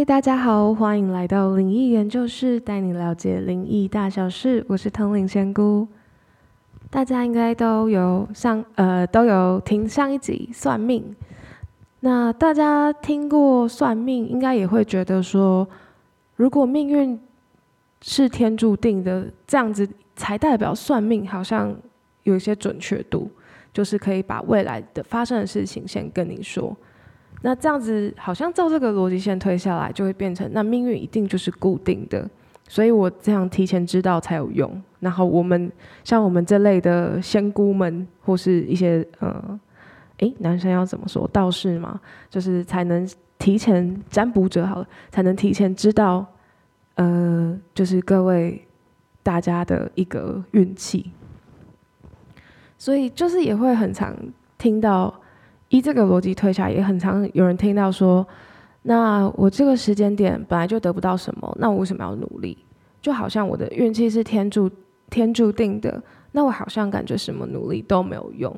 嗨，大家好，欢迎来到灵异研究室，带你了解灵异大小事。我是通灵仙姑。大家应该都有上呃都有听上一集算命。那大家听过算命，应该也会觉得说，如果命运是天注定的，这样子才代表算命好像有一些准确度，就是可以把未来的发生的事情先跟你说。那这样子好像照这个逻辑线推下来，就会变成那命运一定就是固定的，所以我这样提前知道才有用。然后我们像我们这类的仙姑们，或是一些呃，诶，男生要怎么说道士嘛，就是才能提前占卜者好了，才能提前知道，呃，就是各位大家的一个运气。所以就是也会很常听到。依这个逻辑推下，也很常有人听到说：“那我这个时间点本来就得不到什么，那我为什么要努力？就好像我的运气是天注天注定的，那我好像感觉什么努力都没有用。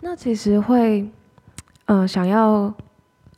那其实会，呃，想要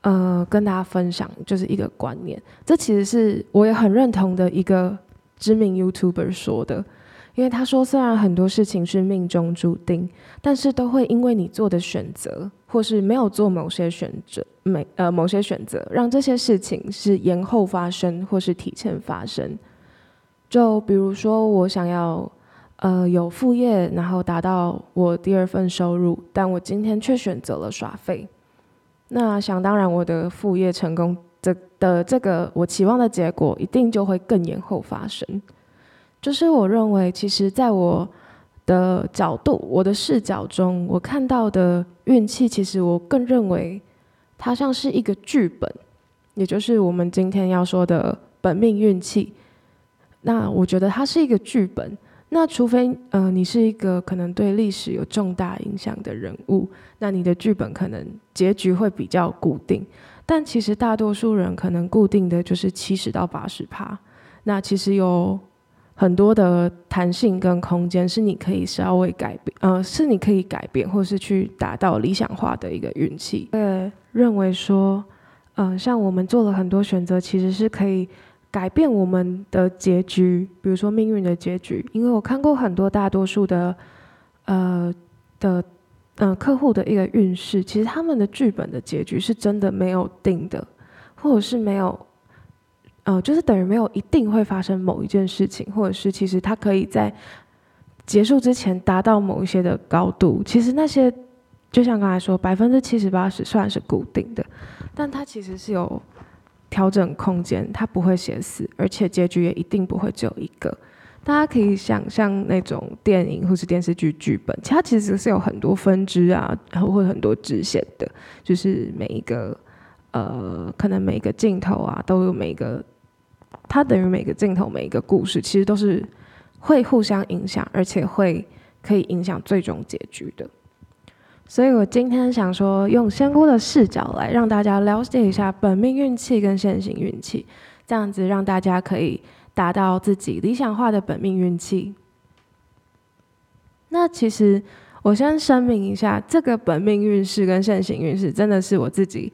呃跟大家分享就是一个观念，这其实是我也很认同的一个知名 YouTuber 说的。”因为他说，虽然很多事情是命中注定，但是都会因为你做的选择，或是没有做某些选择，每呃某些选择，让这些事情是延后发生，或是提前发生。就比如说，我想要呃有副业，然后达到我第二份收入，但我今天却选择了耍废。那想当然，我的副业成功这的这个我期望的结果，一定就会更延后发生。就是我认为，其实在我的角度、我的视角中，我看到的运气，其实我更认为它像是一个剧本，也就是我们今天要说的本命运气。那我觉得它是一个剧本。那除非呃你是一个可能对历史有重大影响的人物，那你的剧本可能结局会比较固定。但其实大多数人可能固定的就是七十到八十趴。那其实有。很多的弹性跟空间是你可以稍微改变，呃，是你可以改变，或是去达到理想化的一个运气。呃，认为说，嗯，像我们做了很多选择，其实是可以改变我们的结局，比如说命运的结局。因为我看过很多大多数的，呃的，嗯，客户的一个运势，其实他们的剧本的结局是真的没有定的，或者是没有。呃，就是等于没有一定会发生某一件事情，或者是其实它可以在结束之前达到某一些的高度。其实那些就像刚才说，百分之七十八十算是固定的，但它其实是有调整空间，它不会写死，而且结局也一定不会只有一个。大家可以想象那种电影或是电视剧剧本，它其实是有很多分支啊，然后会很多支线的，就是每一个呃，可能每一个镜头啊都有每一个。它等于每个镜头、每一个故事，其实都是会互相影响，而且会可以影响最终结局的。所以我今天想说，用仙姑的视角来让大家了解一下本命运气跟现行运气，这样子让大家可以达到自己理想化的本命运气。那其实我先声明一下，这个本命运势跟现行运势真的是我自己。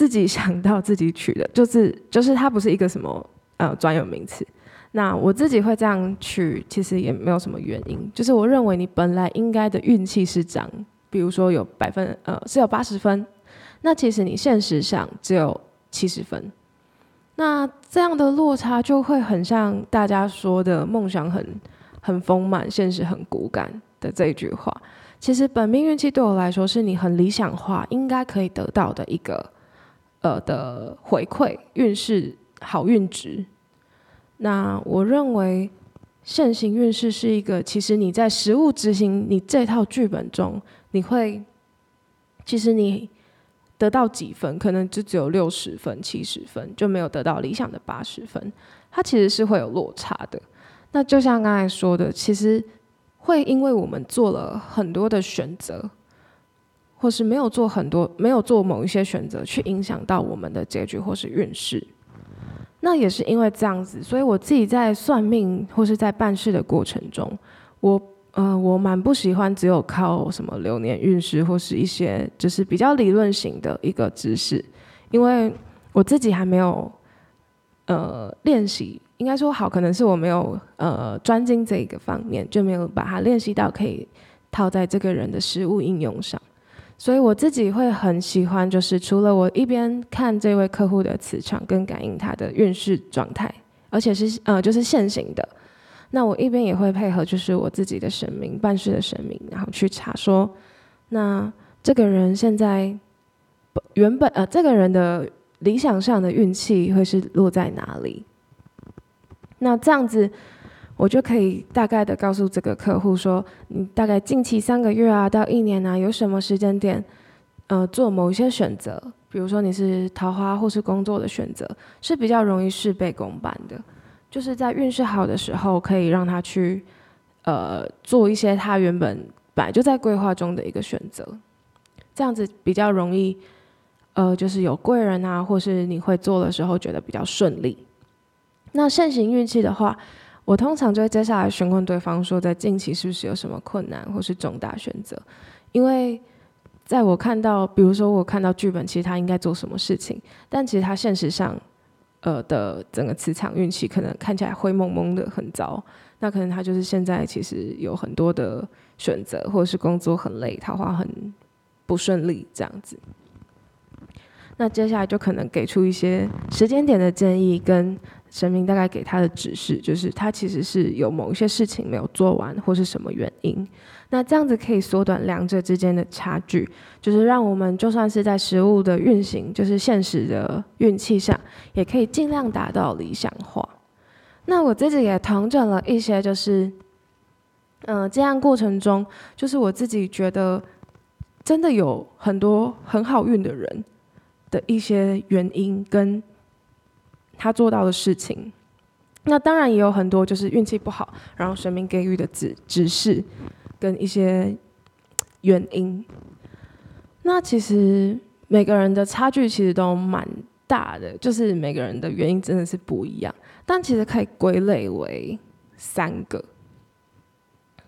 自己想到自己取的，就是就是它不是一个什么呃专有名词。那我自己会这样取，其实也没有什么原因。就是我认为你本来应该的运气是这样，比如说有百分呃是有八十分，那其实你现实上只有七十分。那这样的落差就会很像大家说的梦想很很丰满，现实很骨感的这一句话。其实本命运气对我来说，是你很理想化应该可以得到的一个。呃的回馈运势好运值，那我认为盛行运势是一个，其实你在实物执行你这套剧本中，你会其实你得到几分，可能就只有六十分、七十分，就没有得到理想的八十分，它其实是会有落差的。那就像刚才说的，其实会因为我们做了很多的选择。或是没有做很多，没有做某一些选择，去影响到我们的结局或是运势。那也是因为这样子，所以我自己在算命或是在办事的过程中，我呃，我蛮不喜欢只有靠什么流年运势或是一些就是比较理论型的一个知识，因为我自己还没有呃练习，应该说好，可能是我没有呃专精这一个方面，就没有把它练习到可以套在这个人的实物应用上。所以我自己会很喜欢，就是除了我一边看这位客户的磁场跟感应他的运势状态，而且是呃就是现行的，那我一边也会配合就是我自己的神明办事的神明，然后去查说，那这个人现在原本呃这个人的理想上的运气会是落在哪里？那这样子。我就可以大概的告诉这个客户说，你大概近期三个月啊到一年啊，有什么时间点，呃，做某一些选择，比如说你是桃花或是工作的选择，是比较容易事倍功半的，就是在运势好的时候，可以让他去，呃，做一些他原本本来就在规划中的一个选择，这样子比较容易，呃，就是有贵人啊，或是你会做的时候觉得比较顺利。那盛行运气的话。我通常就会接下来询问对方说，在近期是不是有什么困难或是重大选择？因为在我看到，比如说我看到剧本，其实他应该做什么事情，但其实他现实上，呃的整个磁场运气可能看起来灰蒙蒙的很糟，那可能他就是现在其实有很多的选择，或者是工作很累，桃花很不顺利这样子。那接下来就可能给出一些时间点的建议跟。神明大概给他的指示就是，他其实是有某一些事情没有做完，或是什么原因。那这样子可以缩短两者之间的差距，就是让我们就算是在食物的运行，就是现实的运气上，也可以尽量达到理想化。那我自己也调整了一些，就是，嗯，这样过程中，就是我自己觉得真的有很多很好运的人的一些原因跟。他做到的事情，那当然也有很多就是运气不好，然后神明给予的指指示跟一些原因。那其实每个人的差距其实都蛮大的，就是每个人的原因真的是不一样。但其实可以归类为三个，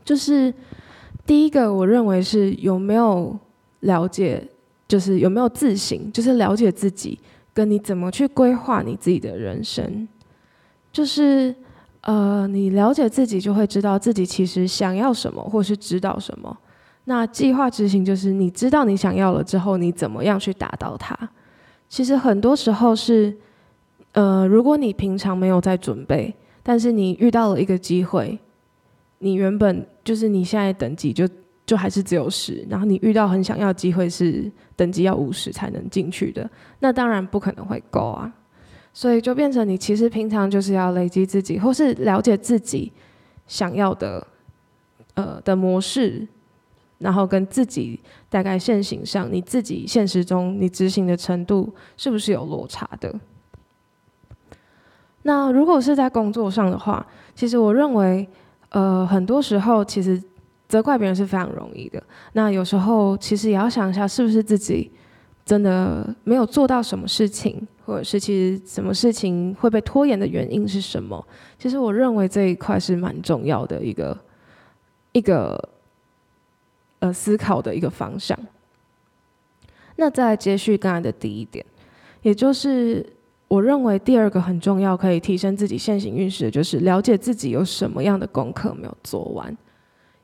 就是第一个，我认为是有没有了解，就是有没有自省，就是了解自己。跟你怎么去规划你自己的人生，就是呃，你了解自己就会知道自己其实想要什么，或是知道什么。那计划执行就是你知道你想要了之后，你怎么样去达到它。其实很多时候是，呃，如果你平常没有在准备，但是你遇到了一个机会，你原本就是你现在等级就。就还是只有十，然后你遇到很想要机会是等级要五十才能进去的，那当然不可能会够啊，所以就变成你其实平常就是要累积自己，或是了解自己想要的呃的模式，然后跟自己大概现行上你自己现实中你执行的程度是不是有落差的？那如果是在工作上的话，其实我认为呃很多时候其实。责怪别人是非常容易的。那有时候其实也要想一下，是不是自己真的没有做到什么事情，或者是其实什么事情会被拖延的原因是什么？其实我认为这一块是蛮重要的一个一个呃思考的一个方向。那再接续刚才的第一点，也就是我认为第二个很重要，可以提升自己现行运势，就是了解自己有什么样的功课没有做完。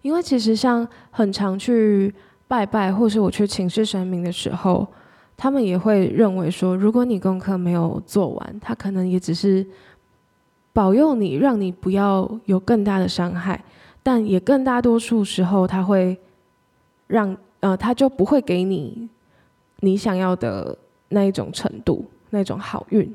因为其实像很常去拜拜，或是我去请示神明的时候，他们也会认为说，如果你功课没有做完，他可能也只是保佑你，让你不要有更大的伤害，但也更大多数时候他会让呃，他就不会给你你想要的那一种程度，那种好运。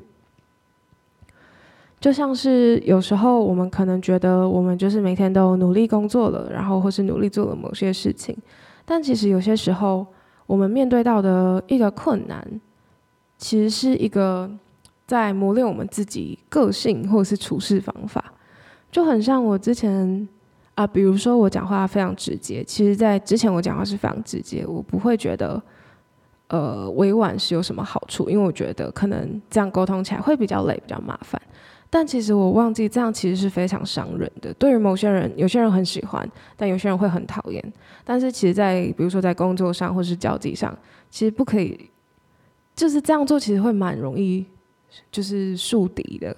就像是有时候我们可能觉得我们就是每天都努力工作了，然后或是努力做了某些事情，但其实有些时候我们面对到的一个困难，其实是一个在磨练我们自己个性或者是处事方法，就很像我之前啊，比如说我讲话非常直接，其实在之前我讲话是非常直接，我不会觉得呃委婉是有什么好处，因为我觉得可能这样沟通起来会比较累，比较麻烦。但其实我忘记，这样其实是非常伤人的。对于某些人，有些人很喜欢，但有些人会很讨厌。但是其实，在比如说在工作上或是交际上，其实不可以，就是这样做，其实会蛮容易就是树敌的，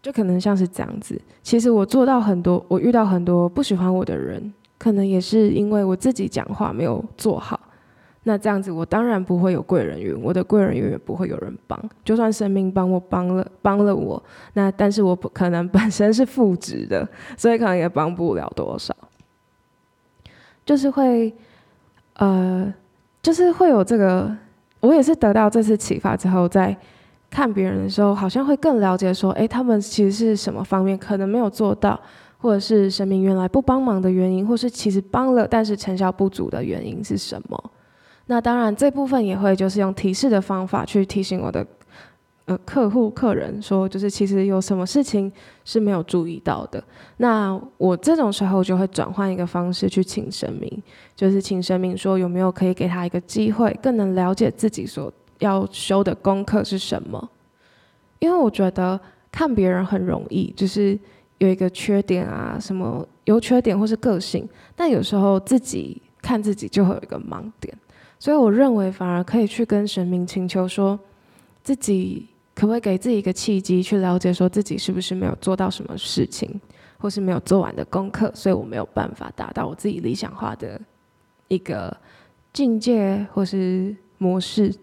就可能像是这样子。其实我做到很多，我遇到很多不喜欢我的人，可能也是因为我自己讲话没有做好。那这样子，我当然不会有贵人运，我的贵人永远不会有人帮。就算神明帮我帮了帮了我，那但是我不可能本身是负值的，所以可能也帮不了多少。就是会，呃，就是会有这个，我也是得到这次启发之后，在看别人的时候，好像会更了解说，哎，他们其实是什么方面可能没有做到，或者是神明原来不帮忙的原因，或是其实帮了但是成效不足的原因是什么。那当然，这部分也会就是用提示的方法去提醒我的呃客户客人说，就是其实有什么事情是没有注意到的。那我这种时候就会转换一个方式去请神明，就是请神明说有没有可以给他一个机会，更能了解自己所要修的功课是什么。因为我觉得看别人很容易，就是有一个缺点啊，什么优缺点或是个性，但有时候自己看自己就会有一个盲点。所以我认为，反而可以去跟神明请求，说自己可不可以给自己一个契机，去了解说自己是不是没有做到什么事情，或是没有做完的功课，所以我没有办法达到我自己理想化的一个境界或是模式。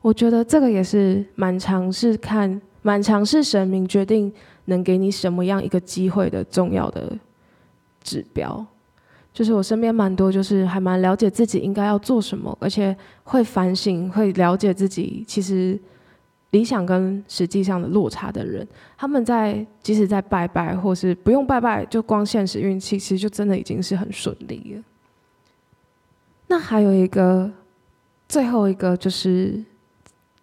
我觉得这个也是蛮尝试看，蛮尝试神明决定能给你什么样一个机会的重要的指标。就是我身边蛮多，就是还蛮了解自己应该要做什么，而且会反省、会了解自己其实理想跟实际上的落差的人。他们在即使在拜拜，或是不用拜拜，就光现实运气，其实就真的已经是很顺利了。那还有一个最后一个就是，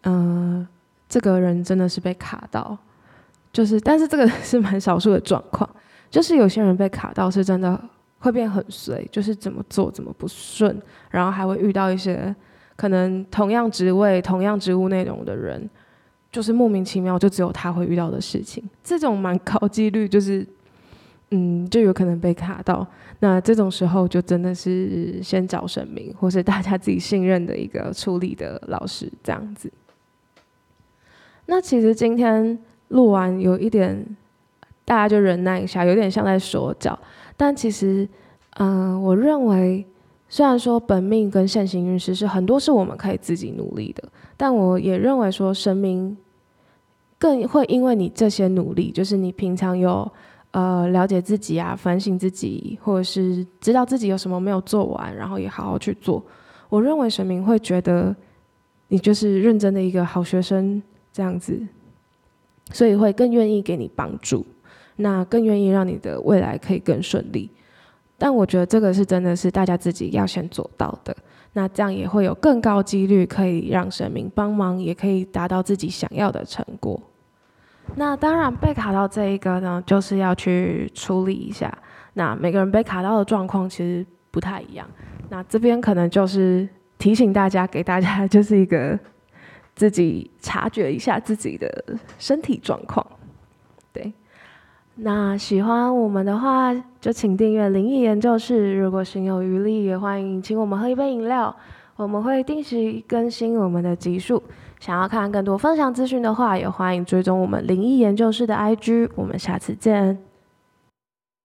嗯，这个人真的是被卡到，就是但是这个 是蛮少数的状况，就是有些人被卡到是真的。会变很随，就是怎么做怎么不顺，然后还会遇到一些可能同样职位、同样职务内容的人，就是莫名其妙就只有他会遇到的事情。这种蛮高几率，就是嗯，就有可能被卡到。那这种时候就真的是先找神明，或是大家自己信任的一个处理的老师这样子。那其实今天录完有一点，大家就忍耐一下，有点像在说教。但其实，嗯，我认为，虽然说本命跟现行运势是很多是我们可以自己努力的，但我也认为说神明更会因为你这些努力，就是你平常有呃了解自己啊，反省自己，或者是知道自己有什么没有做完，然后也好好去做。我认为神明会觉得你就是认真的一个好学生这样子，所以会更愿意给你帮助。那更愿意让你的未来可以更顺利，但我觉得这个是真的是大家自己要先做到的。那这样也会有更高几率可以让神明帮忙，也可以达到自己想要的成果。那当然被卡到这一个呢，就是要去处理一下。那每个人被卡到的状况其实不太一样。那这边可能就是提醒大家，给大家就是一个自己察觉一下自己的身体状况。那喜欢我们的话，就请订阅灵异研究室。如果心有余力，也欢迎请我们喝一杯饮料。我们会定期更新我们的集数。想要看更多分享资讯的话，也欢迎追踪我们灵异研究室的 IG。我们下次见。